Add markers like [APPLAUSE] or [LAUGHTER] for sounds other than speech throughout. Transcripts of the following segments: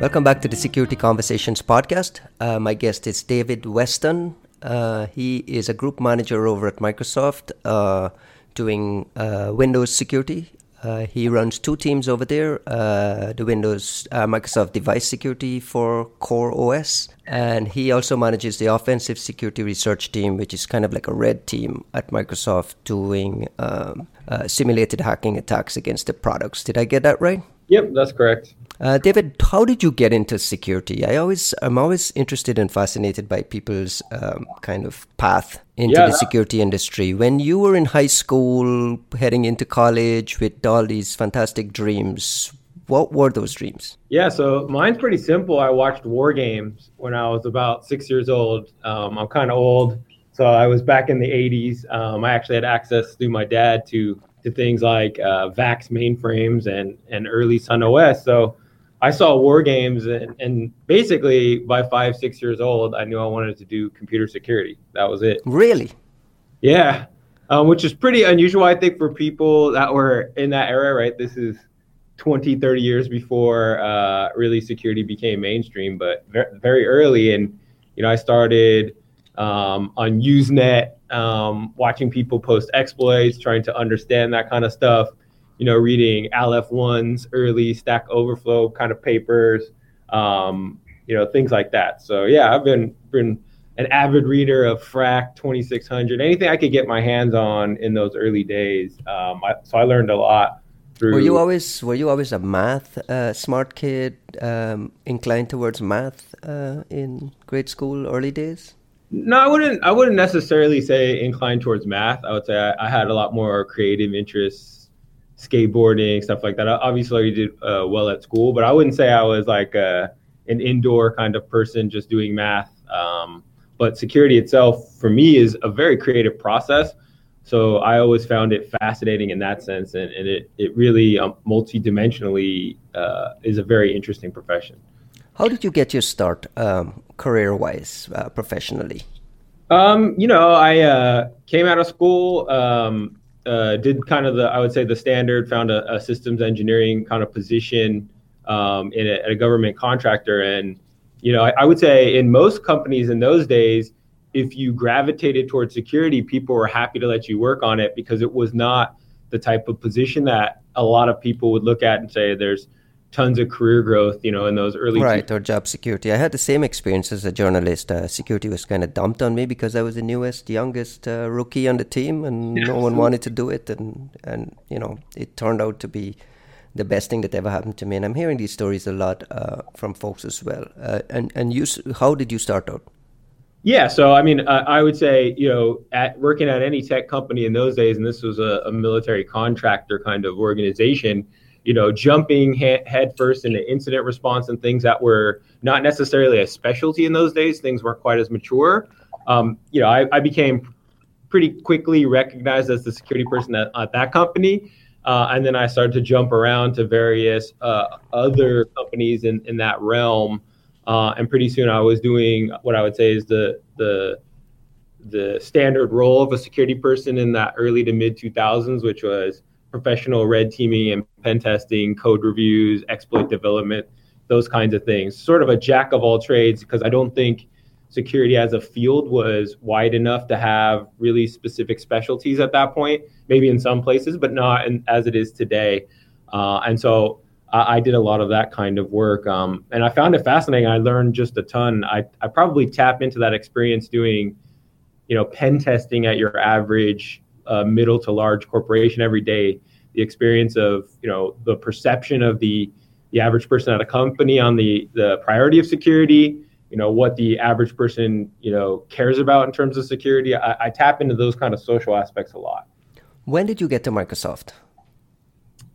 Welcome back to the Security Conversations podcast. Uh, my guest is David Weston. Uh, he is a group manager over at Microsoft uh, doing uh, Windows security. Uh, he runs two teams over there uh, the Windows Microsoft device security for Core OS. And he also manages the offensive security research team, which is kind of like a red team at Microsoft doing um, simulated hacking attacks against the products. Did I get that right? Yep, that's correct. Uh, David, how did you get into security? I always, I'm always interested and fascinated by people's um, kind of path into yeah, the security industry. When you were in high school, heading into college with all these fantastic dreams, what were those dreams? Yeah, so mine's pretty simple. I watched war games when I was about six years old. Um, I'm kind of old, so I was back in the 80s. Um, I actually had access through my dad to to things like uh, VAX mainframes and and early Sun OS. So I saw war games, and, and basically by five, six years old, I knew I wanted to do computer security. That was it. Really? Yeah, um, which is pretty unusual, I think, for people that were in that era, right? This is 20, 30 years before uh, really security became mainstream, but very, very early. And, you know, I started um, on Usenet, um, watching people post exploits, trying to understand that kind of stuff you know, reading Aleph One's early Stack Overflow kind of papers, um, you know, things like that. So yeah, I've been been an avid reader of Phrack 2600, anything I could get my hands on in those early days. Um, I, so I learned a lot. Through... Were you always were you always a math uh, smart kid, um, inclined towards math uh, in grade school, early days? No, I wouldn't. I wouldn't necessarily say inclined towards math. I would say I, I had a lot more creative interests skateboarding, stuff like that. I obviously, did uh, well at school, but I wouldn't say I was like a, uh, an indoor kind of person just doing math. Um, but security itself, for me, is a very creative process. So I always found it fascinating in that sense, and, and it it really um, multidimensionally uh, is a very interesting profession. How did you get your start um, career-wise, uh, professionally? Um, you know, I uh, came out of school. Um, uh, did kind of the I would say the standard, found a, a systems engineering kind of position um, in a, a government contractor, and you know I, I, would say in most companies in those days, if you gravitated towards security, people were happy to let you work on it because it was not the type of position that a lot of people would look at and say there's tons of career growth, you know, in those early right or job security. I had the same experience as a journalist. Uh, security was kind of dumped on me because I was the newest, youngest uh, rookie on the team, and no one wanted to do it. And and you know, it turned out to be the best thing that ever happened to me. And I'm hearing these stories a lot uh, from folks as well. Uh, and and you, how did you start out? Yeah, so I mean, I would say you know, at working at any tech company in those days, and this was a, a military contractor kind of organization you know, jumping head, first into incident response and things that were not necessarily a specialty in those days. Things weren't quite as mature. Um, you know, I, I, became pretty quickly recognized as the security person at, at that company. Uh, and then I started to jump around to various uh, other companies in, in that realm. Uh, and pretty soon I was doing what I would say is the, the, the standard role of a security person in that early to mid 2000s, which was professional red teaming and pen testing, code reviews, exploit development, those kinds of things. Sort of a jack of all trades because I don't think security as a field was wide enough to have really specific specialties at that point. Maybe in some places, but not in, as it is today. Uh, and so I, I, did a lot of that kind of work, um, and I found it fascinating. I learned just a ton. I, I probably tap into that experience doing, you know, pen testing at your average uh, middle to large corporation every day. The experience of you know the perception of the the average person at a company on the the priority of security. You know what the average person you know cares about in terms of security. I, I tap into those kind of social aspects a lot. When did you get to Microsoft?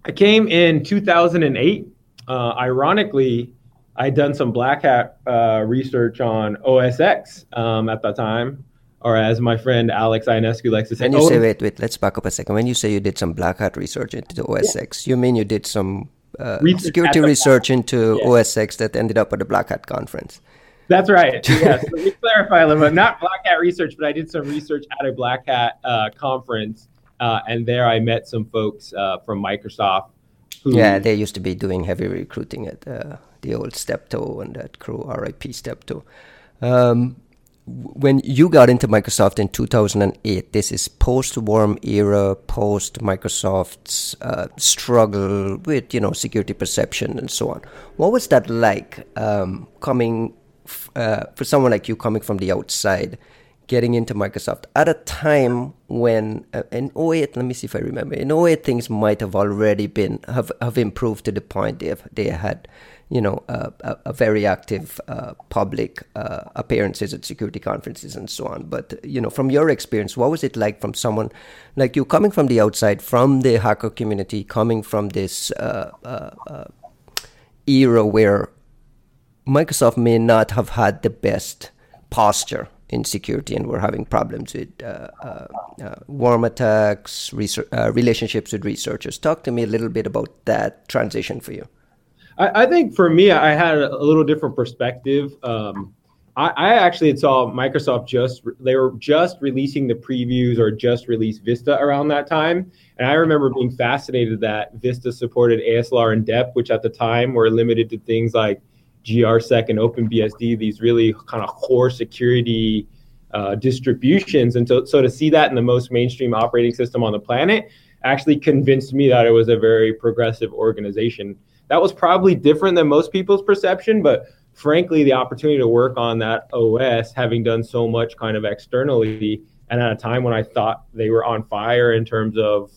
I came in 2008. Uh, ironically, I'd done some black hat uh, research on OSX um, at the time or as my friend Alex Ionescu likes to say. When you oh, say, wait, wait, let's back up a second. When you say you did some black hat research into OS X, yeah. you mean you did some uh, security research into yeah. OS X that ended up at the Black Hat conference? That's right. [LAUGHS] Yes. Let me clarify a little bit. Not Black Hat research, but I did some research at a Black Hat uh, conference. Uh, and there I met some folks uh, from Microsoft Who, yeah, they used to be doing heavy recruiting at uh, the old Steptoe and that crew, RIP Steptoe. Um, when you got into Microsoft in 2008, this is post Worm era, post Microsoft's uh, struggle with you know security perception and so on. What was that like um, coming f- uh, for someone like you coming from the outside? getting into Microsoft at a time when uh, in 08 let me see if I remember in 08 things might have already been have, have improved to the point they have, they had you know a, a, very active uh, public uh, appearances at security conferences and so on but you know from your experience what was it like from someone like you coming from the outside from the hacker community coming from this uh, uh, uh, era where Microsoft may not have had the best posture in security, and we're having problems with worm attacks, research, relationships with researchers. Talk to me a little bit about that transition for you. I, I think for me, I had a little different perspective. Um, I, I, actually saw Microsoft just they were just releasing the previews or just released Vista around that time, and I remember being fascinated that Vista supported ASLR and DEP, which at the time were limited to things like GRSec and OpenBSD, these really kind of core security uh, distributions. And so, so to see that in the most mainstream operating system on the planet actually convinced me that it was a very progressive organization. That was probably different than most people's perception, but frankly, the opportunity to work on that OS, having done so much kind of externally, and at a time when I thought they were on fire in terms of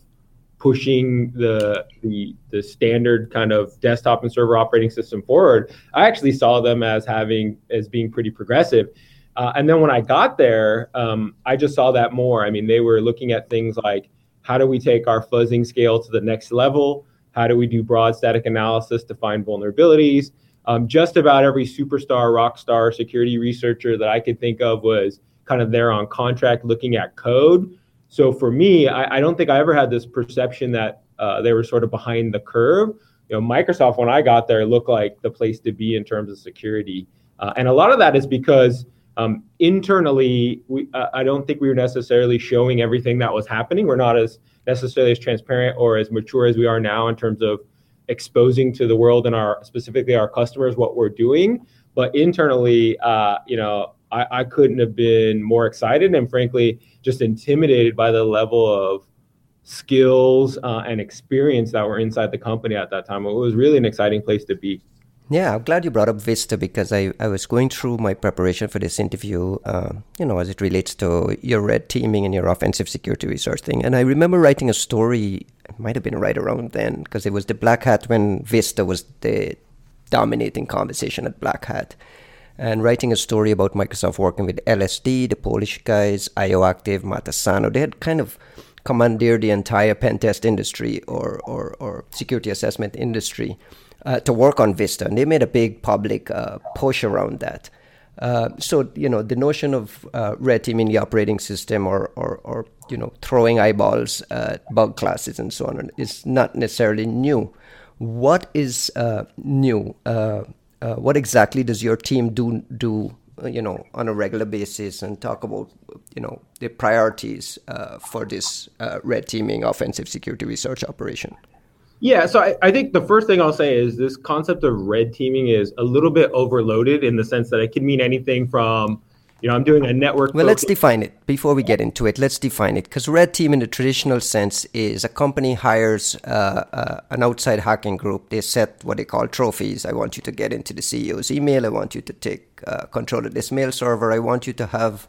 pushing the, the the standard kind of desktop and server operating system forward, I actually saw them as having as being pretty progressive. Uh, and then when I got there, um, I just saw that more. I mean, they were looking at things like how do we take our fuzzing scale to the next level? How do we do broad static analysis to find vulnerabilities? Um, just about every superstar, rock star security researcher that I could think of was kind of there on contract looking at code so for me, I, I don't think I ever had this perception that uh, they were sort of behind the curve. You know, Microsoft when I got there looked like the place to be in terms of security, uh, and a lot of that is because um, internally, we uh, I don't think we were necessarily showing everything that was happening. We're not as necessarily as transparent or as mature as we are now in terms of exposing to the world and our specifically our customers what we're doing. But internally, uh, you know, I, I couldn't have been more excited and frankly just intimidated by the level of skills uh, and experience that were inside the company at that time. It was really an exciting place to be. Yeah, I'm glad you brought up Vista because I, I was going through my preparation for this interview, uh, you know, as it relates to your red teaming and your offensive security research thing. And I remember writing a story, it might have been right around then, because it was the Black Hat when Vista was the dominating conversation at Black Hat and writing a story about Microsoft working with LSD, the Polish guys, IOActive, Matasano. They had kind of commandeered the entire pen test industry or, or, or security assessment industry uh, to work on Vista. And they made a big public uh, push around that. Uh, so, you know, the notion of uh, red teaming the operating system or, or, or, you know, throwing eyeballs at bug classes and so on is not necessarily new. What is uh, new? Uh, what exactly does your team do do you know on a regular basis and talk about you know the priorities for this red teaming offensive security research operation yeah so I, I, think the first thing i'll say is this concept of red teaming is a little bit overloaded in the sense that it can mean anything from you know, I'm doing a network. Well, let's define it before we get into it. Let's define it because red team, in the traditional sense, is a company hires uh, uh, an outside hacking group. They set what they call trophies. I want you to get into the CEO's email. I want you to take uh, control of this mail server. I want you to have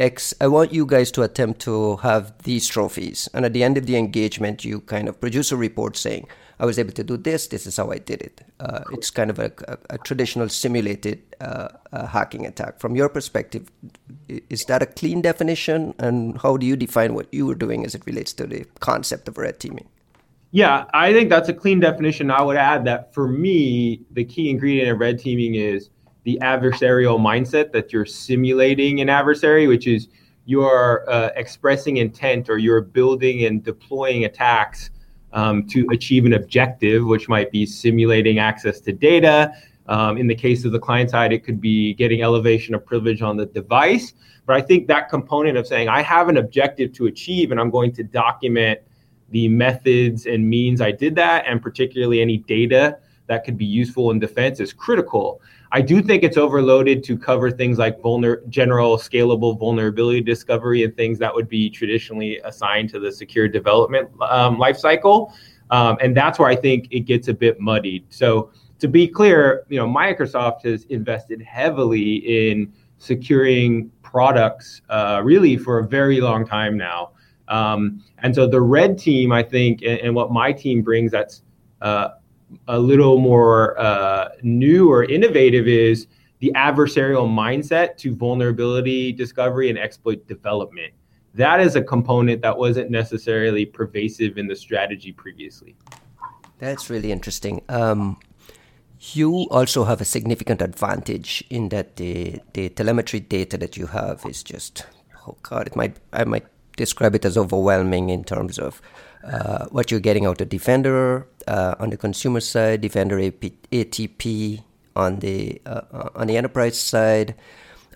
X. I want you guys to attempt to have these trophies. And at the end of the engagement, you kind of produce a report saying, I was able to do this. This is how I did it. Uh, it's kind of a, a, a traditional simulated uh, uh, hacking attack. From your perspective, is that a clean definition? And how do you define what you were doing as it relates to the concept of red teaming? Yeah, I think that's a clean definition. I would add that for me, the key ingredient of red teaming is the adversarial mindset that you're simulating an adversary, which is you're uh, expressing intent or you're building and deploying attacks um, to achieve an objective, which might be simulating access to data. Um, in the case of the client side, it could be getting elevation of privilege on the device. But I think that component of saying, I have an objective to achieve and I'm going to document the methods and means I did that, and particularly any data that could be useful in defense is critical. I do think it's overloaded to cover things like vulner- general scalable vulnerability discovery and things that would be traditionally assigned to the secure development um, lifecycle. Um, and that's where I think it gets a bit muddied. So to be clear, you know, Microsoft has invested heavily in securing products uh, really for a very long time now. Um, and so the red team, I think, and, and what my team brings that's uh, a little more uh, new or innovative is the adversarial mindset to vulnerability discovery and exploit development. That is a component that wasn't necessarily pervasive in the strategy previously. That's really interesting. Um, you also have a significant advantage in that the, the telemetry data that you have is just oh god it might i might describe it as overwhelming in terms of uh, what you're getting out of defender uh, on the consumer side defender AP, atp on the uh, on the enterprise side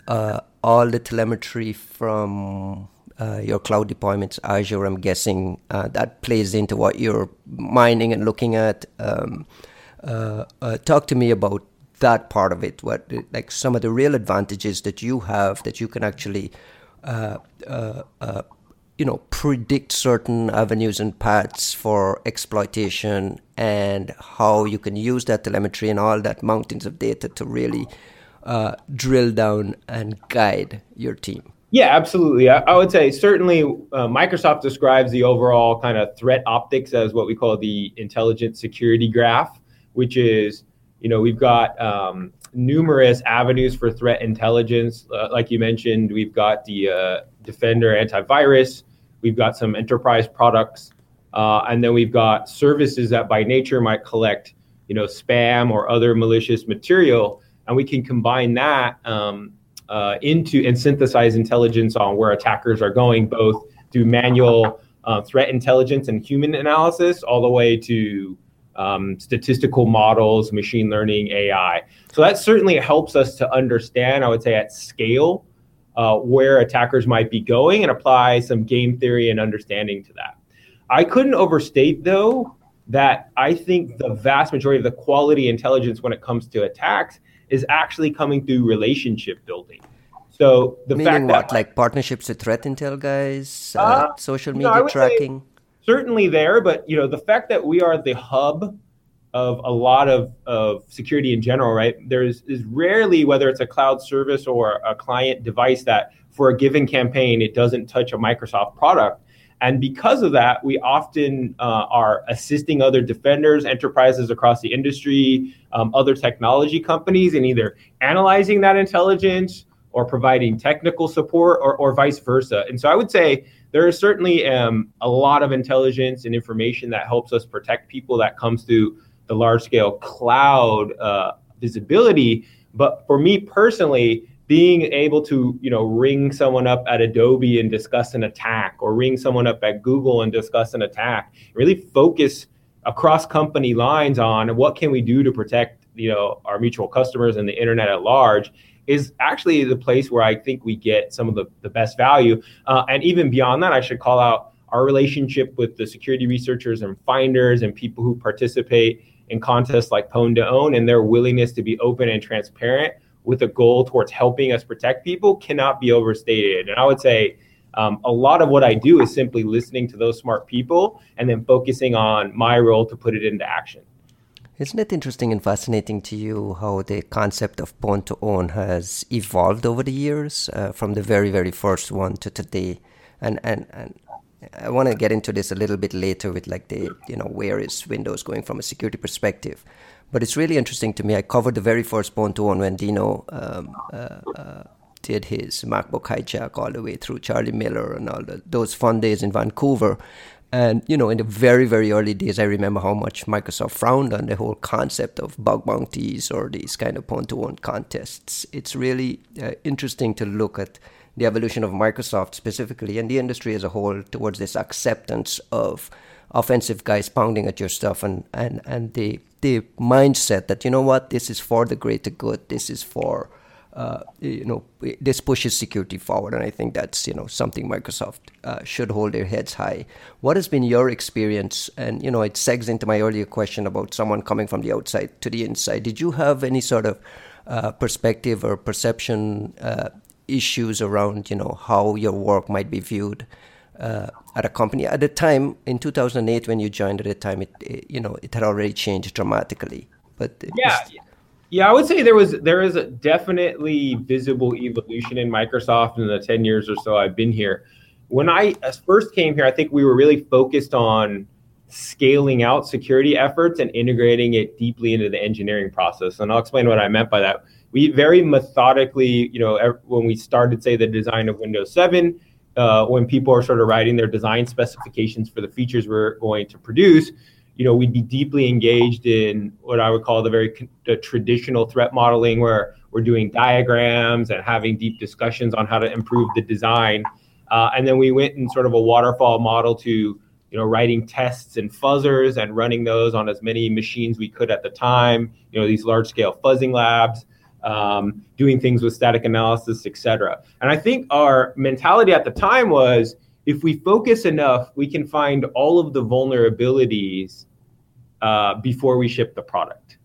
uh, all the telemetry from uh, your cloud deployments azure i'm guessing that plays into what you're mining and looking at um, talk to me about that part of it. What like some of the real advantages that you have that you can actually, you know, predict certain avenues and paths for exploitation, and how you can use that telemetry and all that mountains of data to really drill down and guide your team. Yeah, absolutely. I, I, would say certainly uh, Microsoft describes the overall kind of threat optics as what we call the intelligent security graph which is, you know, we've got um, numerous avenues for threat intelligence. Uh, like you mentioned, we've got the uh, Defender antivirus, we've got some enterprise products, uh, and then we've got services that by nature might collect, you know, spam or other malicious material, and we can combine that um, uh, into and synthesize intelligence on where attackers are going, both through manual uh, threat intelligence and human analysis, all the way to um, statistical models, machine learning, AI. So that certainly helps us to understand, I would say, at scale, uh, where attackers might be going and apply some game theory and understanding to that. I couldn't overstate, though, that I think the vast majority of the quality intelligence when it comes to attacks is actually coming through relationship building. So the Meaning fact what, that like partnerships with threat intel guys, uh, uh, social media no, tracking. Certainly there, but you know the fact that we are the hub of a lot of, of security in general, right? There's is rarely whether it's a cloud service or a client device that for a given campaign it doesn't touch a Microsoft product. And because of that, we often uh, are assisting other defenders, enterprises across the industry, um, other technology companies in either analyzing that intelligence or providing technical support or, or vice versa. And so I would say there is certainly um, a lot of intelligence and information that helps us protect people that comes through the large scale cloud uh, visibility. But for me personally, being able to you know ring someone up at Adobe and discuss an attack, or ring someone up at Google and discuss an attack, really focus across company lines on what can we do to protect you know our mutual customers and the internet at large is actually the place where I think we get some of the, the best value. Uh, and even beyond that, I should call out our relationship with the security researchers and finders and people who participate in contests like Pwn2Own and their willingness to be open and transparent with a goal towards helping us protect people cannot be overstated. And I would say um, a lot of what I do is simply listening to those smart people and then focusing on my role to put it into action. Isn't it interesting and fascinating to you how the concept of Pwn2Own has evolved over the years, uh, from the very, very first one to today? And and, and I want to get into this a little bit later with like the you know where is Windows going from a security perspective, but it's really interesting to me. I covered the very first Pwn2Own when Dino um, uh, uh, did his MacBook hijack all the way through Charlie Miller and all the, those fun days in Vancouver, and you know, in the very very early days, I remember how much Microsoft frowned on the whole concept of bug bounties or these kind of Pwn2Own contests. It's really uh, interesting to look at the evolution of Microsoft specifically and the industry as a whole towards this acceptance of offensive guys pounding at your stuff and and and the the mindset that you know what this is for the greater good. This is for uh, you know, this pushes security forward, and I think that's you know something Microsoft uh, should hold their heads high. What has been your experience? And you know, it segs into my earlier question about someone coming from the outside to the inside. Did you have any sort of uh, perspective or perception uh, issues around you know how your work might be viewed? Uh, at a company at the time in 2008 when you joined at the time it, it you know it had already changed dramatically but yeah yeah, I would say there was there is a definitely visible evolution in Microsoft in the 10 years or so I've been here. When I first came here, I think we were really focused on scaling out security efforts and integrating it deeply into the engineering process. And I'll explain what I meant by that. We very methodically, you know, when we started, say, the design of Windows 7, uh, when people are sort of writing their design specifications for the features we're going to produce, you know, we'd be deeply engaged in what I would call the very the traditional threat modeling, where we're doing diagrams and having deep discussions on how to improve the design. Uh, and then we went in sort of a waterfall model to, you know, writing tests and fuzzers and running those on as many machines we could at the time. You know, these large scale fuzzing labs. Um, doing things with static analysis, et cetera. And I think our mentality at the time was if we focus enough, we can find all of the vulnerabilities uh, before we ship the product.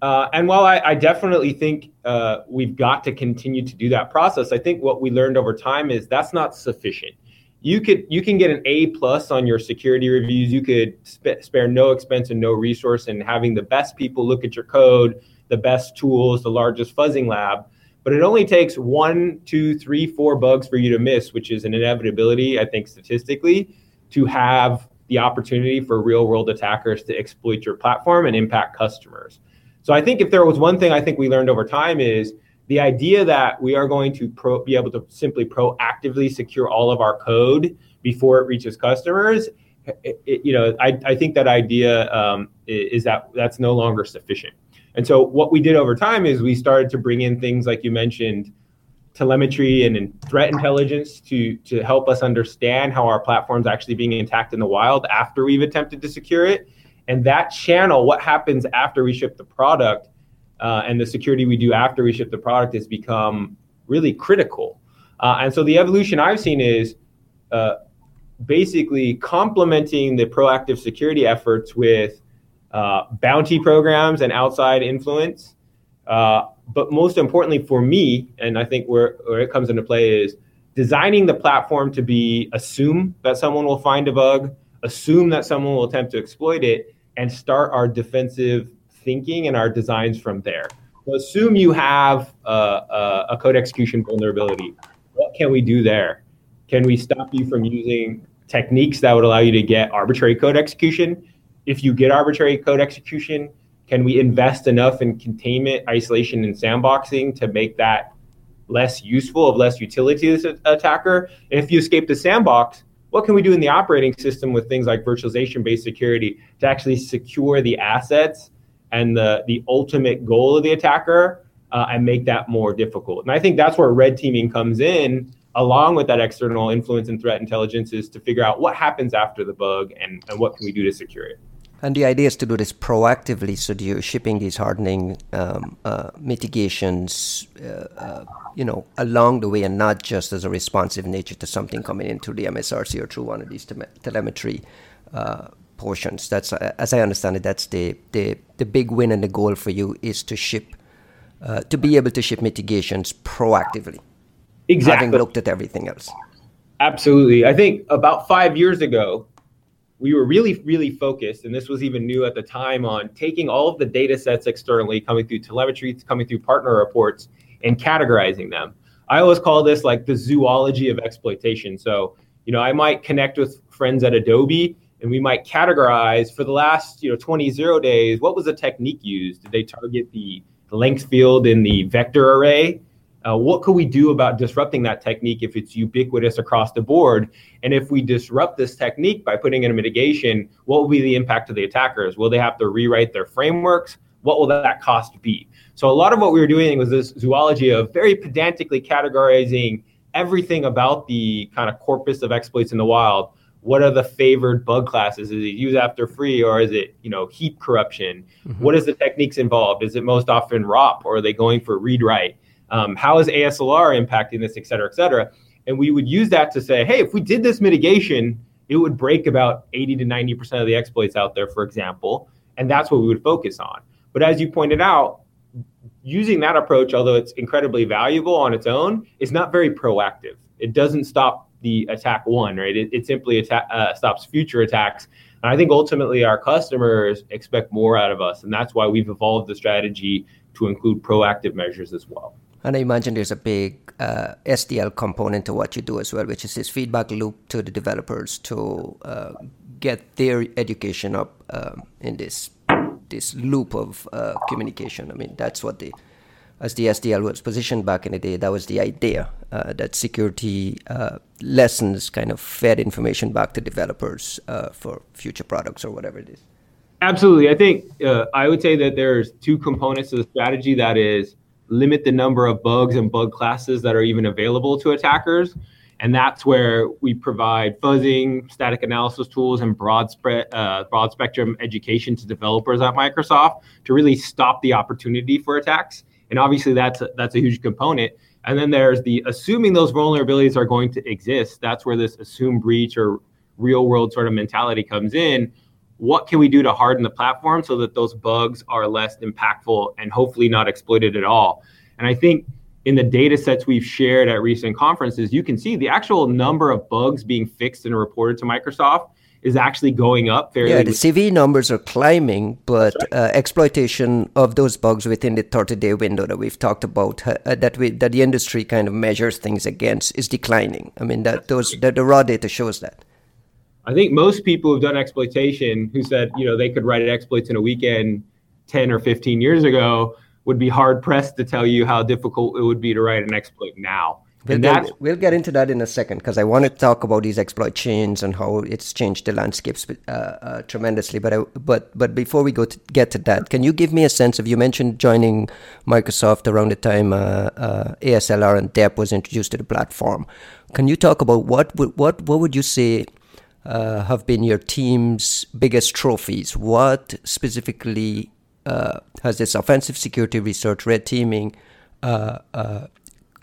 Uh, and while I, I definitely think uh, we've got to continue to do that process, I think what we learned over time is that's not sufficient. You could you can get an A plus on your security reviews. You could sp- spare no expense and no resource in having the best people look at your code, the best tools, the largest fuzzing lab but it only takes one, two, three, four bugs for you to miss, which is an inevitability, I think, statistically, to have the opportunity for real world attackers to exploit your platform and impact customers. So I think if there was one thing I think we learned over time is the idea that we are going to pro- be able to simply proactively secure all of our code before it reaches customers. It, it, you know, I, I think that idea um, is that that's no longer sufficient. And so what we did over time is we started to bring in things like you mentioned, telemetry and threat intelligence to to help us understand how our platform's actually being attacked in the wild after we've attempted to secure it. And that channel, what happens after we ship the product, uh, and the security we do after we ship the product has become really critical. Uh, and so the evolution I've seen is uh, basically complementing the proactive security efforts with uh, bounty programs and outside influence. Uh, but most importantly for me, and I think where, where it comes into play is designing the platform to be assume that someone will find a bug, assume that someone will attempt to exploit it, and start our defensive thinking and our designs from there. So assume you have a, code execution vulnerability. What can we do there? Can we stop you from using techniques that would allow you to get arbitrary code execution? If you get arbitrary code execution, can we invest enough in containment, isolation, and sandboxing to make that less useful, of less utility to this attacker? And if you escape the sandbox, what can we do in the operating system with things like virtualization based security to actually secure the assets and the, the ultimate goal of the attacker uh, and make that more difficult? And I think that's where red teaming comes in, along with that external influence and threat intelligence, is to figure out what happens after the bug and, and what can we do to secure it. And the idea is to do this proactively, so you're shipping these hardening um, uh, mitigations, uh, uh, you know, along the way, and not just as a responsive nature to something coming in through the MSRC or through one of these te- telemetry uh, portions. That's, uh, as I understand it, that's the, the the big win and the goal for you is to ship, uh, to be able to ship mitigations proactively, exactly. having looked at everything else. Absolutely, I think about five years ago we were really, really focused, and this was even new at the time, on taking all of the data sets externally coming through telemetry, coming through partner reports, and categorizing them. I always call this like the zoology of exploitation. So, you know, I might connect with friends at Adobe and we might categorize for the last, you know, 20 zero days, what was the technique used? Did they target the length field in the vector array? Uh, what could we do about disrupting that technique if it's ubiquitous across the board? And if we disrupt this technique by putting in a mitigation, what will be the impact to the attackers? Will they have to rewrite their frameworks? What will that cost be? So a lot of what we were doing was this zoology of very pedantically categorizing everything about the kind of corpus of exploits in the wild. What are the favored bug classes? Is it use after free or is it, you know, heap corruption? Mm-hmm. What is the techniques involved? Is it most often ROP or are they going for read write? Um, how is ASLR impacting this, et cetera, et cetera? And we would use that to say, hey, if we did this mitigation, it would break about 80 to 90% of the exploits out there, for example. And that's what we would focus on. But as you pointed out, using that approach, although it's incredibly valuable on its own, is not very proactive. It doesn't stop the attack one, right? It, it simply atta- uh, stops future attacks. And I think ultimately our customers expect more out of us. And that's why we've evolved the strategy to include proactive measures as well. And I imagine there's a big uh, SDL component to what you do as well, which is this feedback loop to the developers to uh, get their education up um, in this this loop of uh, communication. I mean, that's what the as the SDL was positioned back in the day, that was the idea uh, that security uh, lessons kind of fed information back to developers uh, for future products or whatever it is. Absolutely. I think I would say that there's two components to the strategy that is limit the number of bugs and bug classes that are even available to attackers. And that's where we provide fuzzing, static analysis tools, and broad, spread, uh, broad spectrum education to developers at Microsoft to really stop the opportunity for attacks and obviously that's a, that's a huge component. And then there's the assuming those vulnerabilities are going to exist. That's where this assume breach or real world sort of mentality comes in. What can we do to harden the platform so that those bugs are less impactful and hopefully not exploited at all? And I think in the data sets we've shared at recent conferences, you can see the actual number of bugs being fixed and reported to Microsoft is actually going up fairly. Yeah, the CV numbers are climbing, but uh, exploitation of those bugs within the 30-day window that we've talked about, uh, that we that the industry kind of measures things against, is declining. I mean, that those that the raw data shows that. I think most people who've done exploitation, who said you know they could write exploits in a weekend, 10 or 15 years ago, would be hard pressed to tell you how difficult it would be to write an exploit now. We'll get, we'll get into that in a second because I want to talk about these exploit chains and how it's changed the landscapes uh, uh, tremendously. But I, but but before we go to get to that, can you give me a sense of you mentioned joining Microsoft around the time uh, uh ASLR and DEP was introduced to the platform? Can you talk about what what what would you say uh, have been your team's biggest trophies? What specifically uh, has this offensive security research, red teaming?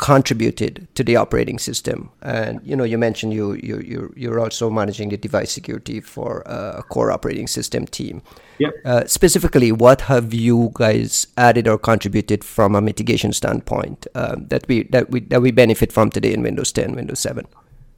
contributed to the operating system. And you know, you mentioned you you you're, you're also managing the device security for a core operating system team. Yep. Uh, specifically, what have you guys added or contributed from a mitigation standpoint um, that we that we that we benefit from today in Windows 10, Windows 7?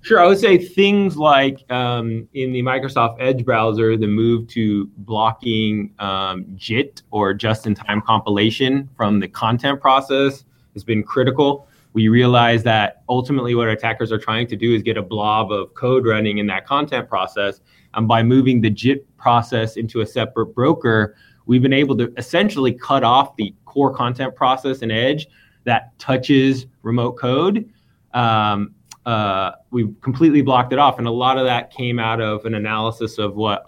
Sure, I would say things like um, in the Microsoft Edge browser, the move to blocking um, JIT or just-in-time compilation from the content process has been critical we realize that ultimately what attackers are trying to do is get a blob of code running in that content process. And by moving the JIT process into a separate broker, we've been able to essentially cut off the core content process in Edge that touches remote code. Um, uh, we've completely blocked it off. And a lot of that came out of an analysis of what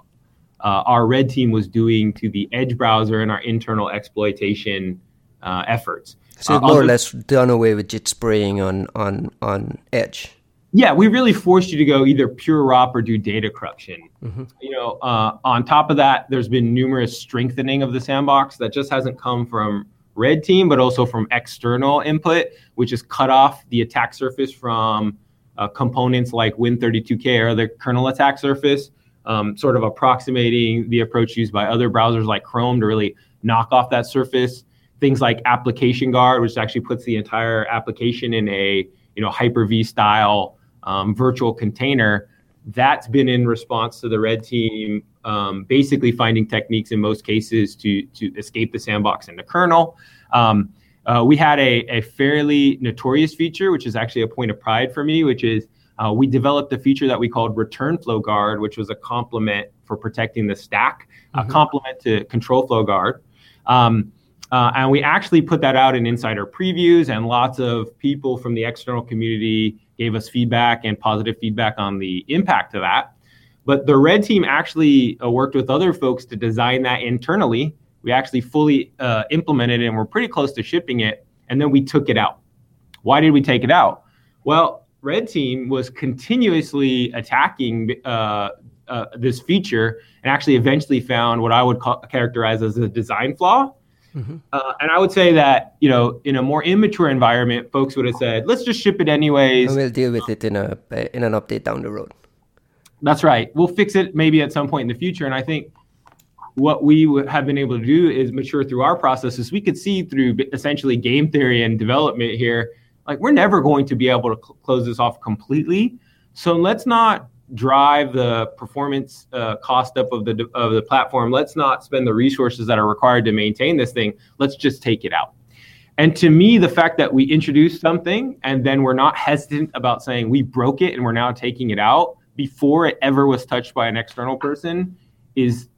uh, our red team was doing to the Edge browser and our internal exploitation uh, efforts. So uh, more or less done away with JIT spraying on on on Edge. Yeah, we really forced you to go either pure ROP or do data corruption. Mm-hmm. You know, uh, on top of that, there's been numerous strengthening of the sandbox that just hasn't come from red team, but also from external input, which has cut off the attack surface from uh, components like Win32k or other kernel attack surface, um, sort of approximating the approach used by other browsers like Chrome to really knock off that surface things like application guard, which actually puts the entire application in a you know Hyper-V style um, virtual container. That's been in response to the red team um, basically finding techniques in most cases to to escape the sandbox in the kernel. Um, uh, we had a, a fairly notorious feature, which is actually a point of pride for me, which is uh, we developed a feature that we called Return Flow Guard, which was a complement for protecting the stack, mm-hmm. a complement to Control Flow Guard. Um, uh, and we actually put that out in insider previews, and lots of people from the external community gave us feedback and positive feedback on the impact of that. But the red team actually uh, worked with other folks to design that internally. We actually fully uh, implemented it and we're pretty close to shipping it. And then we took it out. Why did we take it out? Well, red team was continuously attacking uh, uh, this feature and actually eventually found what I would call, characterize as a design flaw Mm-hmm. Uh, and I would say that you know, in a more immature environment, folks would have said, "Let's just ship it anyways." And we'll deal with it in a in an update down the road. That's right. We'll fix it maybe at some point in the future. And I think what we have been able to do is mature through our processes. We could see through essentially game theory and development here, like we're never going to be able to cl- close this off completely. So let's not drive the performance uh, cost up of the of the platform. Let's not spend the resources that are required to maintain this thing. Let's just take it out. And to me, the fact that we introduced something and then we're not hesitant about saying we broke it and we're now taking it out before it ever was touched by an external person is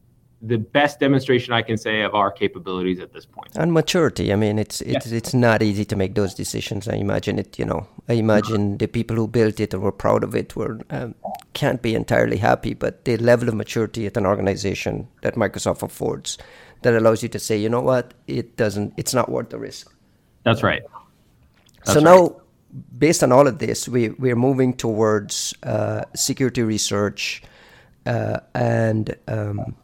the best demonstration I can say of our capabilities at this point. And maturity. I mean, it's it's it's not easy to make those decisions. I imagine it. You know, I imagine the people who built it and were proud of it were um, can't be entirely happy. But the level of maturity at an organization that Microsoft affords that allows you to say, you know what, it doesn't. It's not worth the risk. That's right. That's so right. now, based on all of this, we we're moving towards uh, security research uh, and. Um,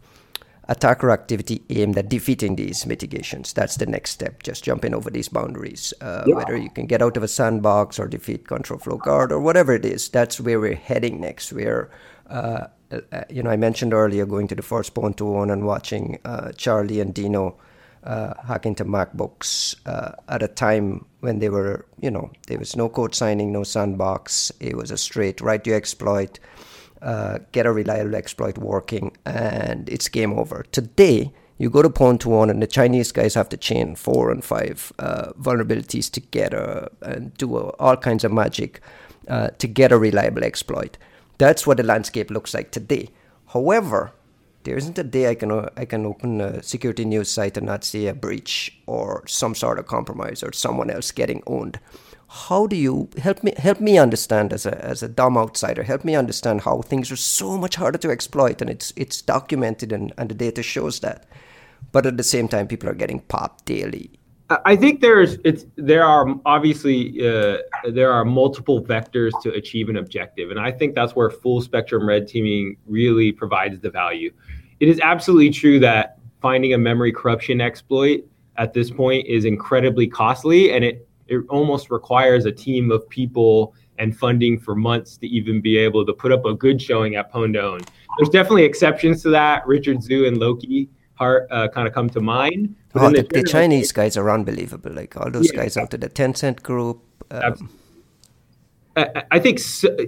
attacker activity aimed at defeating these mitigations. That's the next step, just jumping over these boundaries. Uh, yeah. Whether you can get out of a sandbox or defeat control flow guard or whatever it is, that's where we're heading next. We're, uh, uh, you know, I mentioned earlier going to the first Pwn2Own and watching uh, Charlie and Dino uh, hack into MacBooks uh, at a time when they were, you know, there was no code signing, no sandbox. It was a straight right to exploit uh, get a reliable exploit working, and it's game over. Today, you go to Pwn2Own, and the Chinese guys have to chain four and five uh, vulnerabilities together and do all kinds of magic uh, to get a reliable exploit. That's what the landscape looks like today. However, there isn't a day I can I can open a security news site and not see a breach or some sort of compromise or someone else getting owned how do you help me help me understand as a as a dumb outsider help me understand how things are so much harder to exploit and it's it's documented and, and the data shows that. But at the same time people are getting popped daily. I think there's it's there are obviously uh, there are multiple vectors to achieve an objective, and I think that's where full spectrum red teaming really provides the value. It is absolutely true that finding a memory corruption exploit at this point is incredibly costly, and it it almost requires a team of people and funding for months to even be able to put up a good showing at Pwn2Own. There's definitely exceptions to that. Richard Zhu and Loki Hart uh, kind of come to mind. Oh, the, the, the, Chinese guys are unbelievable. Like all those yeah, guys out of the Tencent group. Um, I think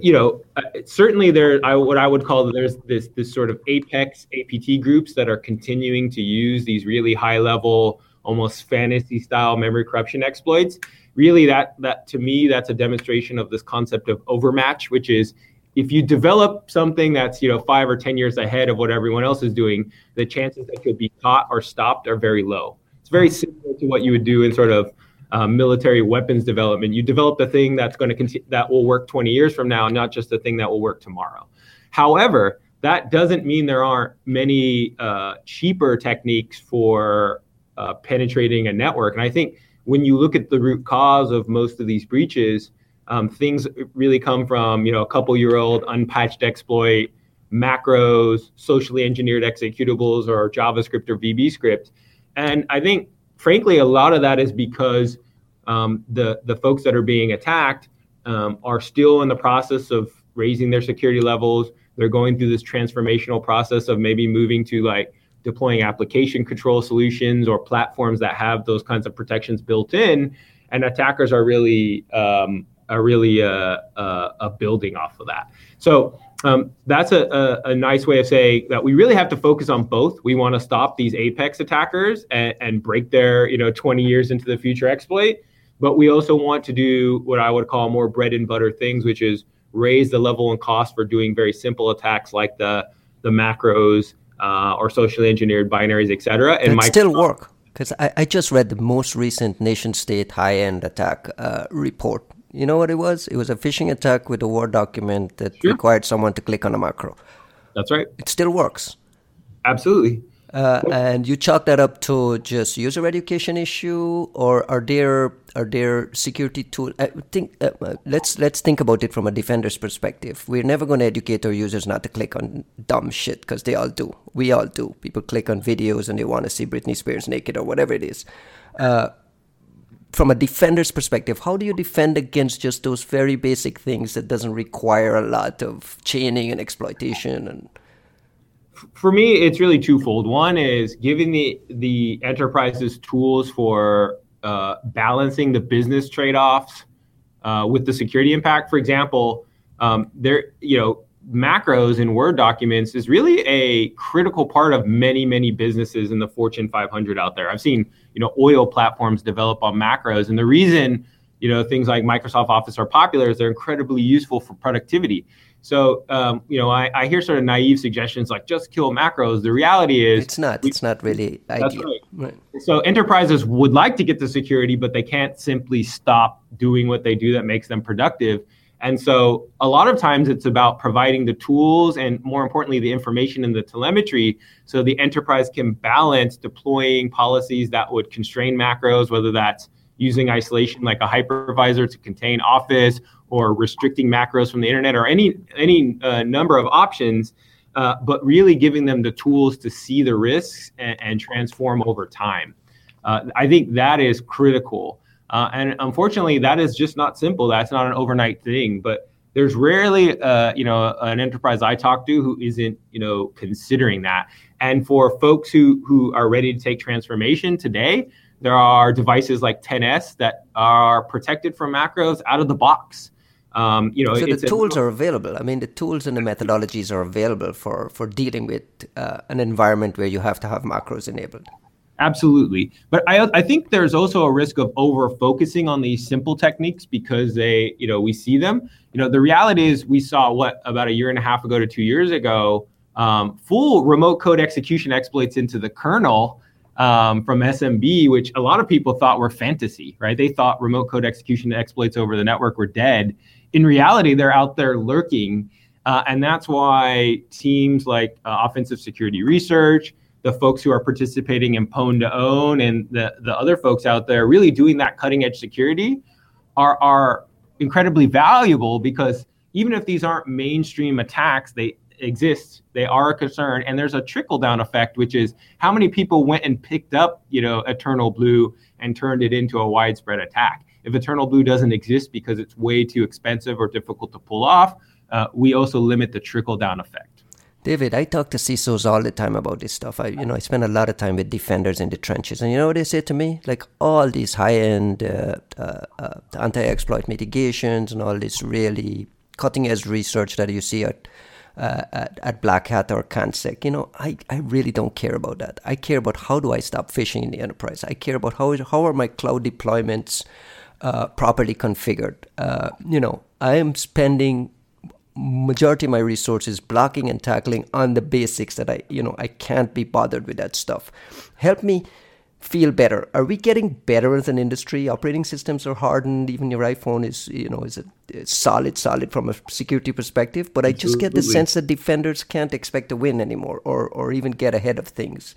you know uh, certainly there. I, what I would call there's this this sort of apex APT groups that are continuing to use these really high level, almost fantasy style memory corruption exploits really that that to me that's a demonstration of this concept of overmatch which is if you develop something that's you know five or ten years ahead of what everyone else is doing the chances that you'll be caught or stopped are very low. It's very similar to what you would do in sort of um, military weapons development. You develop the thing that's going to that will work 20 years from now not just the thing that will work tomorrow. However that doesn't mean there aren't many uh, cheaper techniques for uh, penetrating a network. And i think when you look at the root cause of most of these breaches, um, things really come from you know a couple year old unpatched exploit, macros, socially engineered executables, or JavaScript or VB script. And I think, frankly, a lot of that is because um, the the folks that are being attacked um, are still in the process of raising their security levels. They're going through this transformational process of maybe moving to like deploying application control solutions or platforms that have those kinds of protections built in, and attackers are really um, are really uh, uh, uh, building off of that. So um, that's a, a, a, nice way of saying that we really have to focus on both. We want to stop these apex attackers and, and break their you know 20 years into the future exploit, but we also want to do what I would call more bread and butter things, which is raise the level and cost for doing very simple attacks like the the macros uh, or socially engineered binaries, etc. And might still work because I, I just read the most recent nation state high end attack uh, report. You know what it was? It was a phishing attack with a Word document that sure. required someone to click on a macro. That's right. It still works. Absolutely. Uh, and you chalk that up to just user education issue, or are there are there security tools? I think uh, uh, let's let's think about it from a defender's perspective. We're never going to educate our users not to click on dumb shit because they all do. We all do. People click on videos and they want to see Britney Spears naked or whatever it is. Uh, from a defender's perspective, how do you defend against just those very basic things that doesn't require a lot of chaining and exploitation and for me, it's really twofold. One is giving the the enterprises tools for uh, balancing the business trade offs uh, with the security impact. For example, um, there you know macros in Word documents is really a critical part of many many businesses in the Fortune 500 out there. I've seen you know oil platforms develop on macros, and the reason you know things like Microsoft Office are popular is they're incredibly useful for productivity. So, um, you know, I, I, hear sort of naive suggestions like just kill macros. The reality is it's not. We, it's not really ideal. Right. Right. So enterprises would like to get the security, but they can't simply stop doing what they do that makes them productive. And so a lot of times it's about providing the tools and more importantly, the information and the telemetry so the enterprise can balance deploying policies that would constrain macros, whether that's using isolation like a hypervisor to contain Office or restricting macros from the internet or any any uh, number of options, uh, but really giving them the tools to see the risks and, and transform over time. Uh, I think that is critical, uh, and unfortunately, that is just not simple. That's not an overnight thing, but there's rarely, uh, you know, an enterprise I talk to who isn't, you know, considering that. And for folks who who are ready to take transformation today, there are devices like 10s that are protected from macros out of the box. Um, you know, so the tools a, are available. I mean, the tools and the methodologies are available for for dealing with uh, an environment where you have to have macros enabled. Absolutely, but I I think there's also a risk of over focusing on these simple techniques because they you know we see them. You know, the reality is we saw what about a year and a half ago to two years ago, um, full remote code execution exploits into the kernel. Um, from SMB, which a lot of people thought were fantasy, right? They thought remote code execution exploits over the network were dead in reality, they're out there lurking. Uh, and that's why teams like uh, Offensive Security Research, the folks who are participating in Pwn2Own, and the, the other folks out there really doing that cutting edge security are, are incredibly valuable because even if these aren't mainstream attacks, they exist, they are a concern. And there's a trickle down effect, which is how many people went and picked up, you know, EternalBlue and turned it into a widespread attack. If EternalBlue doesn't exist because it's way too expensive or difficult to pull off, uh, we also limit the trickle down effect. David, I talk to CISOs all the time about this stuff. I, you know, I spend a lot of time with defenders in the trenches, and you know what they say to me? Like all these high-end uh, uh, uh anti-exploit mitigations and all this really cutting-edge research that you see at, uh, at, at Black Hat or CanSec. You know, I, I really don't care about that. I care about how do I stop phishing in the enterprise. I care about how how are my cloud deployments uh, properly configured. Uh, you know, I am spending majority of my resources blocking and tackling on the basics that I, you know, I can't be bothered with that stuff. Help me feel better. Are we getting better as an industry? Operating systems are hardened. Even your iPhone is, you know, is a, solid, solid from a security perspective. But I just get the sense that defenders can't expect to win anymore, or or even get ahead of things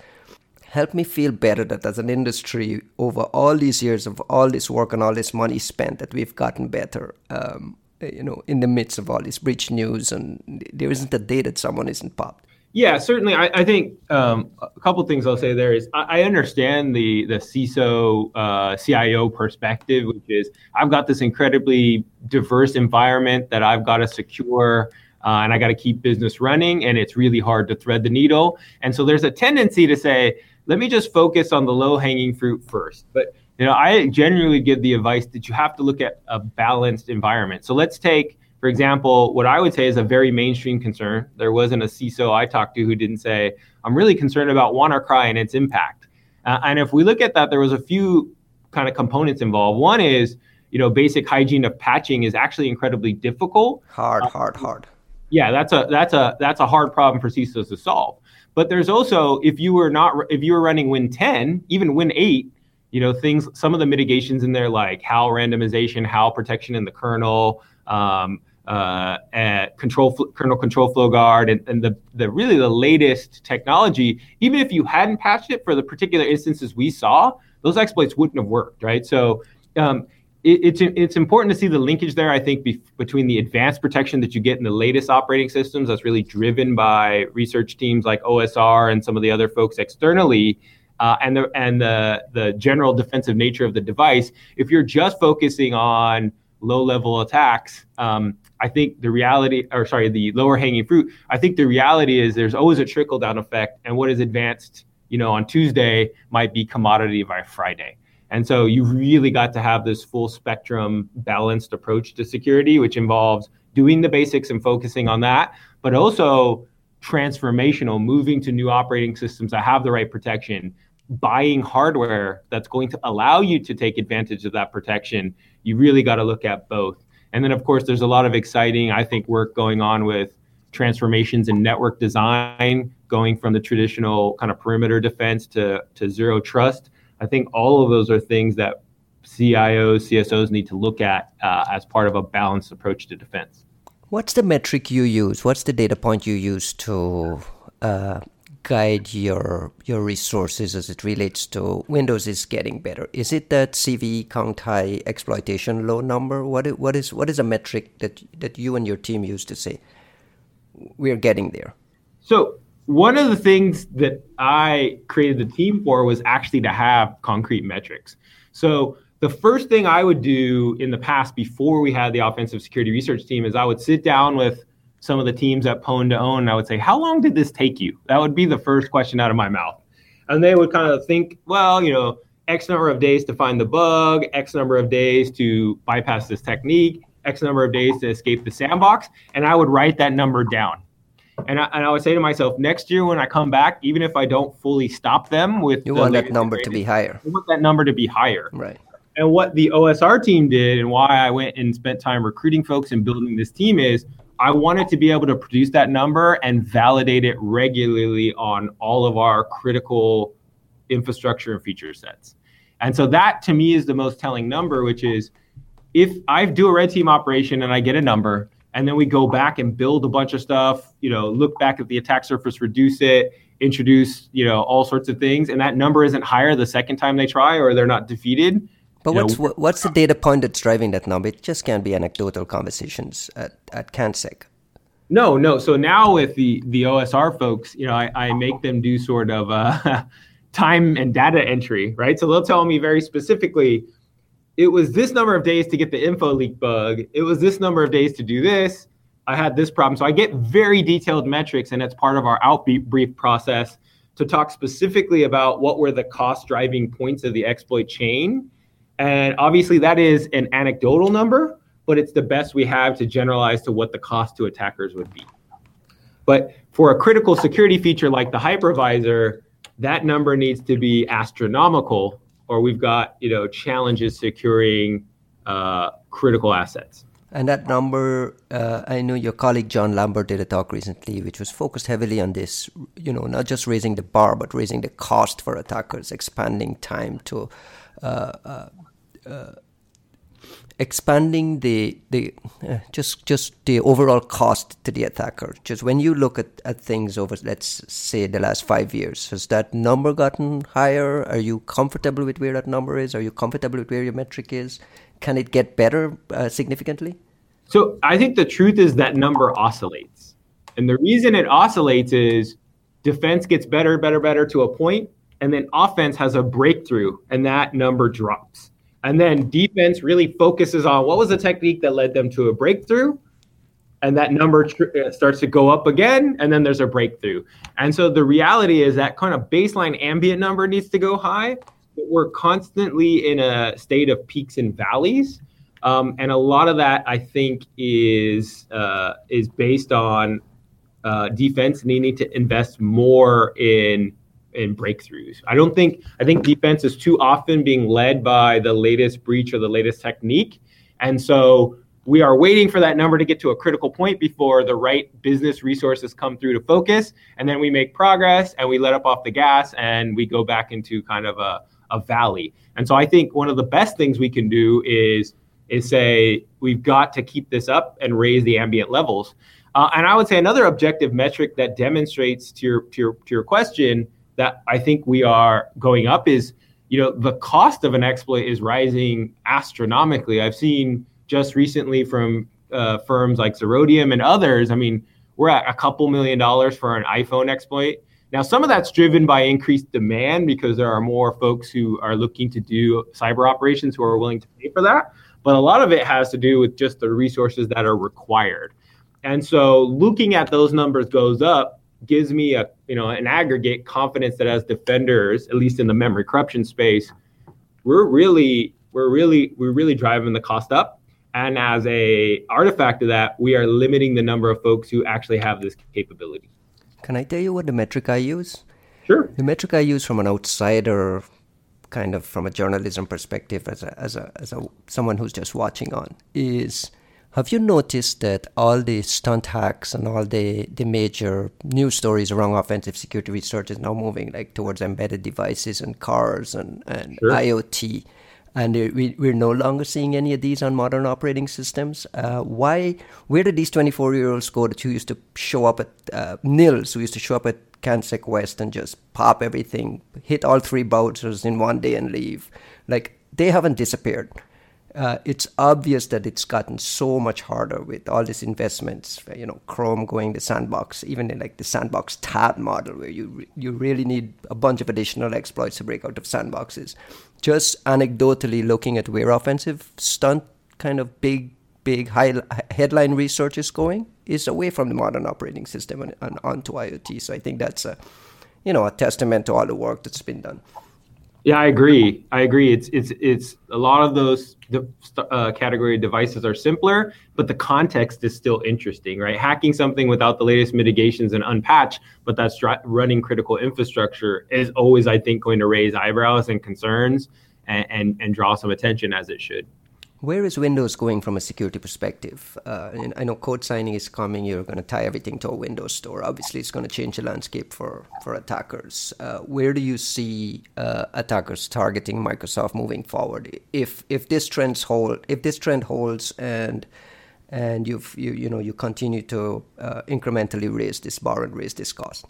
help me feel better that as an industry, over all these years of all this work and all this money spent, that we've gotten better. Um, you know, in the midst of all this breach news, and there isn't a day that someone isn't popped. Yeah, certainly. I, I think um, a couple things I'll say there is I, I understand the the CISO uh, CIO perspective, which is I've got this incredibly diverse environment that I've got to secure. Uh, and I got to keep business running, and it's really hard to thread the needle. And so there's a tendency to say, let me just focus on the low hanging fruit first. But you know, I generally give the advice that you have to look at a balanced environment. So let's take, for example, what I would say is a very mainstream concern. There wasn't a CISO I talked to who didn't say, "I'm really concerned about WannaCry and its impact." Uh, and if we look at that, there was a few kind of components involved. One is, you know, basic hygiene of patching is actually incredibly difficult. Hard, hard, hard. Yeah, that's a that's a that's a hard problem for CISOs to solve. But there's also if you were not if you were running Win 10, even Win 8, you know things. Some of the mitigations in there like HAL randomization, HAL protection in the kernel, um, uh, control kernel control flow guard and, and the, the really the latest technology even if you hadn't patched it for the particular instances we saw those exploits wouldn't have worked right so um, it's it's important to see the linkage there i think be, between the advanced protection that you get in the latest operating systems that's really driven by research teams like osr and some of the other folks externally uh, and the and the the general defensive nature of the device if you're just focusing on low level attacks um, I think the reality, or sorry, the lower hanging fruit. I think the reality is there's always a trickle down effect, and what is advanced, you know, on Tuesday might be commodity by Friday. And so you really got to have this full spectrum balanced approach to security, which involves doing the basics and focusing on that, but also transformational, moving to new operating systems that have the right protection, buying hardware that's going to allow you to take advantage of that protection. You really got to look at both. And then, of course, there's a lot of exciting, I think, work going on with transformations in network design, going from the traditional kind of perimeter defense to, to zero trust. I think all of those are things that CIOs, CSOs need to look at uh, as part of a balanced approach to defense. What's the metric you use? What's the data point you use to uh, guide your your resources as it relates to Windows is getting better? Is it that CVE count high exploitation low number? What is, what is what is a metric that that you and your team use to say we're getting there? So one of the things that I created the team for was actually to have concrete metrics. So the first thing I would do in the past before we had the offensive security research team is I would sit down with some of the teams at Pwn2Own, and I would say, How long did this take you? That would be the first question out of my mouth. And they would kind of think, Well, you know, X number of days to find the bug, X number of days to bypass this technique, X number of days to escape the sandbox. And I would write that number down. And I, and I would say to myself, next year when I come back, even if I don't fully stop them with you want that number to be higher. I want that number to be higher. Right. And what the OSR team did, and why I went and spent time recruiting folks and building this team is I wanted to be able to produce that number and validate it regularly on all of our critical infrastructure and feature sets. And so that to me is the most telling number, which is if I do a red team operation and I get a number, and then we go back and build a bunch of stuff, you know, look back at the attack surface, reduce it, introduce, you know, all sorts of things, and that number isn't higher the second time they try or they're not defeated, but what's know, what's the data point that's driving that number? It just can't be anecdotal conversations at, at CanSec. No, no. So now with the the OSR folks, you know, I, I make them do sort of uh, [LAUGHS] time and data entry, right? So they'll tell me very specifically, it was this number of days to get the info leak bug. It was this number of days to do this. I had this problem. So I get very detailed metrics, and it's part of our outbeat brief process to talk specifically about what were the cost driving points of the exploit chain and obviously, that is an anecdotal number, but it's the best we have to generalize to what the cost to attackers would be. But for a critical security feature like the hypervisor, that number needs to be astronomical, or we've got you know challenges securing uh, critical assets. And that number, uh, I know your colleague John Lambert did a talk recently, which was focused heavily on this. You know, not just raising the bar, but raising the cost for attackers, expanding time to uh, uh uh, expanding the the uh, just just the overall cost to the attacker. Just when you look at, at things over, let's say the last five years, has that number gotten higher? Are you comfortable with where that number is? Are you comfortable with where your metric is? Can it get better uh, significantly? So I think the truth is that number oscillates, and the reason it oscillates is defense gets better, better, better to a point, and then offense has a breakthrough, and that number drops. And then defense really focuses on what was the technique that led them to a breakthrough. And that number tr- uh, starts to go up again, and then there's a breakthrough. And so the reality is that kind of baseline ambient number needs to go high. But we're constantly in a state of peaks and valleys. Um, and a lot of that, I think, is uh, is based on uh, defense needing to invest more in in breakthroughs. I don't think I think defense is too often being led by the latest breach or the latest technique. And so we are waiting for that number to get to a critical point before the right business resources come through to focus. And then we make progress and we let up off the gas and we go back into kind of a, a valley. And so I think one of the best things we can do is is say we've got to keep this up and raise the ambient levels. Uh, and I would say another objective metric that demonstrates to your, to your to your question that I think we are going up is you know the cost of an exploit is rising astronomically. I've seen just recently from uh, firms like Zerodium and others. I mean, we're at a couple million dollars for an iPhone exploit. Now, some of that's driven by increased demand because there are more folks who are looking to do cyber operations who are willing to pay for that. But a lot of it has to do with just the resources that are required. And so looking at those numbers goes up gives me a you know an aggregate confidence that as defenders, at least in the memory corruption space, we're really we're really we're really driving the cost up. And as a artifact of that, we are limiting the number of folks who actually have this capability. Can I tell you what the metric I use? Sure. The metric I use from an outsider, kind of from a journalism perspective, as a as a as a someone who's just watching on, is have you noticed that all the stunt hacks and all the, the major news stories around offensive security research is now moving like towards embedded devices and cars and, and sure. IoT? And we, we're no longer seeing any of these on modern operating systems. Uh, why? Where did these 24 year olds go that who used to show up at uh, Nils, who used to show up at CanSec West and just pop everything, hit all three browsers in one day and leave? Like, they haven't disappeared uh, it's obvious that it's gotten so much harder with all these investments. You know, Chrome going the sandbox, even in like the sandbox tab model, where you re- you really need a bunch of additional exploits to break out of sandboxes. Just anecdotally looking at where offensive stunt kind of big big high headline research is going is away from the modern operating system and, and onto IoT. So I think that's a you know a testament to all the work that's been done. Yeah, I agree. I agree. It's it's it's a lot of those uh, category devices are simpler, but the context is still interesting, right? Hacking something without the latest mitigations and unpatch, but that's running critical infrastructure is always, I think, going to raise eyebrows and concerns and, and, and draw some attention as it should. Where is Windows going from a security perspective? Uh, I know code signing is coming. You're going to tie everything to a Windows store. Obviously, it's going to change the landscape for, for attackers. Uh, where do you see uh, attackers targeting Microsoft moving forward? If if this trend hold, if this trend holds, and and you've you you know you continue to uh, incrementally raise this bar and raise this cost.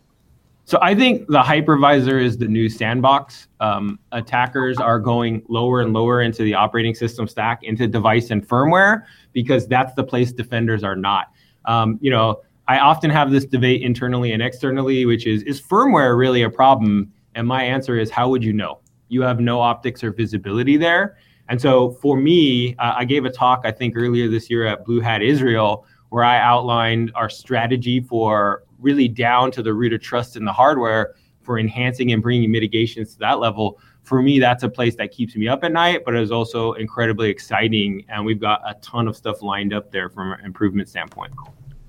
So I think the hypervisor is the new sandbox. Um, attackers are going lower and lower into the operating system stack, into device and firmware, because that's the place defenders are not. Um, you know, I often have this debate internally and externally, which is is firmware really a problem? And my answer is, how would you know? You have no optics or visibility there. And so for me, uh, I gave a talk I think earlier this year at Blue Hat Israel where I outlined our strategy for really down to the root of trust in the hardware for enhancing and bringing mitigations to that level. For me that's a place that keeps me up at night but is also incredibly exciting and we've got a ton of stuff lined up there from an improvement standpoint.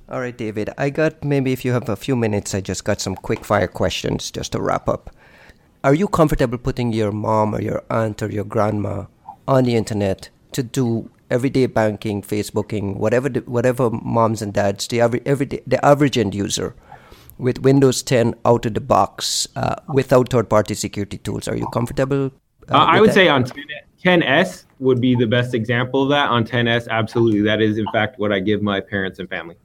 All right david i got maybe if you have a few minutes i just got some quick fire questions just to wrap up. Are you comfortable putting your mom or your aunt or your grandma on the internet to do everyday banking, Facebooking, whatever the, whatever moms and dads, the every, everyday, the average end user with Windows 10 out of the box uh, without third-party security tools. Are you comfortable? Uh, I would that? say on 10, s would be the best example of that. On 10s, absolutely, that is in fact what I give my parents and family.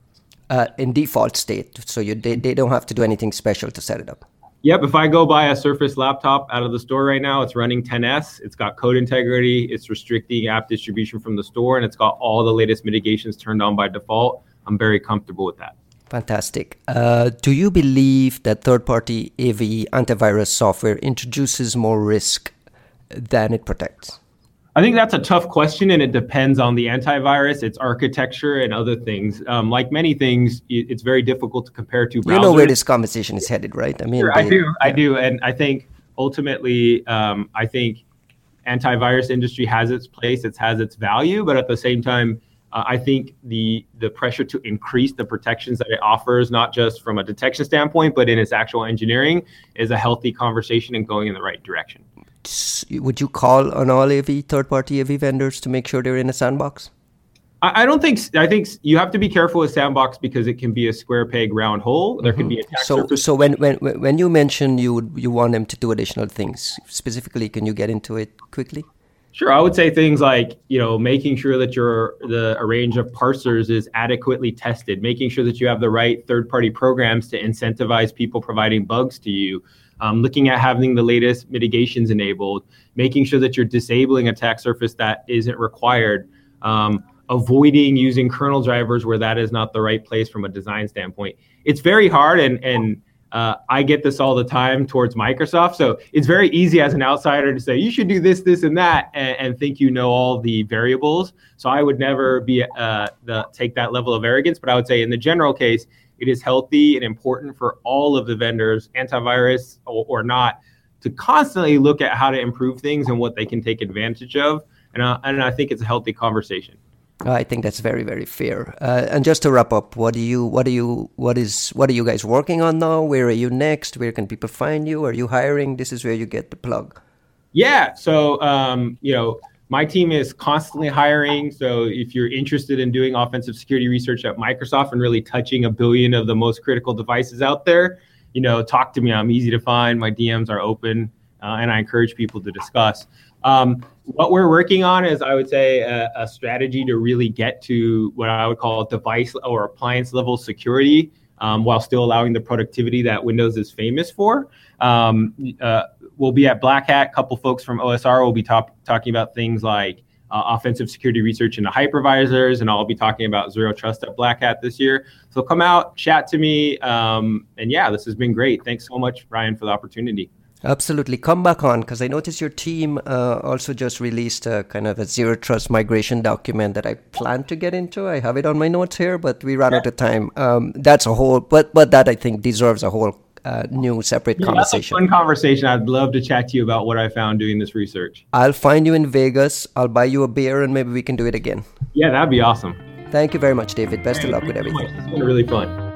Uh, in default state, so you they, they don't have to do anything special to set it up. Yep. If I go buy a Surface laptop out of the store right now, it's running 10S. It's got code integrity. It's restricting app distribution from the store, and it's got all the latest mitigations turned on by default. I'm very comfortable with that. Fantastic. Uh, do you believe that third party AV antivirus software introduces more risk than it protects? I think that's a tough question, and it depends on the antivirus, its architecture, and other things. Um, like many things, it's very difficult to compare to. Browsers. You know where this conversation is headed, right? I mean, sure, they, I do, yeah. I do, and I think ultimately, um, I think antivirus industry has its place, it has its value, but at the same time, uh, I think the the pressure to increase the protections that it offers, not just from a detection standpoint, but in its actual engineering, is a healthy conversation and going in the right direction would you call on all AV third party AV vendors to make sure they're in a sandbox? I, don't think. I think you have to be careful with sandbox because it can be a square peg round hole. There mm-hmm. could be a so. Surface. So when when when you mention you would you want them to do additional things specifically, can you get into it quickly? Sure, I would say things like you know making sure that your the a range of parsers is adequately tested, making sure that you have the right third-party programs to incentivize people providing bugs to you, um, looking at having the latest mitigations enabled, making sure that you're disabling attack surface that isn't required, um, avoiding using kernel drivers where that is not the right place from a design standpoint. It's very hard and and uh, I get this all the time towards Microsoft. So it's very easy as an outsider to say, you should do this, this, and that, and, and think you know all the variables. So I would never be uh, the, take that level of arrogance. But I would say, in the general case, it is healthy and important for all of the vendors, antivirus or, or not, to constantly look at how to improve things and what they can take advantage of. And, uh, and I think it's a healthy conversation. I think that's very very fair. Uh, and just to wrap up, what do you what do you what is what are you guys working on now? Where are you next? Where can people find you? Are you hiring? This is where you get the plug. Yeah. So um, you know, my team is constantly hiring. So if you're interested in doing offensive security research at Microsoft and really touching a billion of the most critical devices out there, you know, talk to me. I'm easy to find. My DMs are open, uh, and I encourage people to discuss. Um, what we're working on is, I would say, a, a, strategy to really get to what I would call device or appliance level security um, while still allowing the productivity that Windows is famous for. Um, uh, we'll be at Black Hat. A couple folks from OSR will be top, talking about things like uh, offensive security research into hypervisors, and I'll be talking about zero trust at Black Hat this year. So come out, chat to me, um, and yeah, this has been great. Thanks so much, Ryan, for the opportunity. Absolutely. Come back on because I noticed your team uh, also just released a kind of a zero trust migration document that I plan to get into. I have it on my notes here, but we ran yeah. out of time. Um, that's a whole, but but that I think deserves a whole uh, new separate yeah, conversation. That's a fun conversation. I'd love to chat to you about what I found doing this research. I'll find you in Vegas. I'll buy you a beer and maybe we can do it again. Yeah, that'd be awesome. Thank you very much, David. Best of luck with everything. It's been really fun.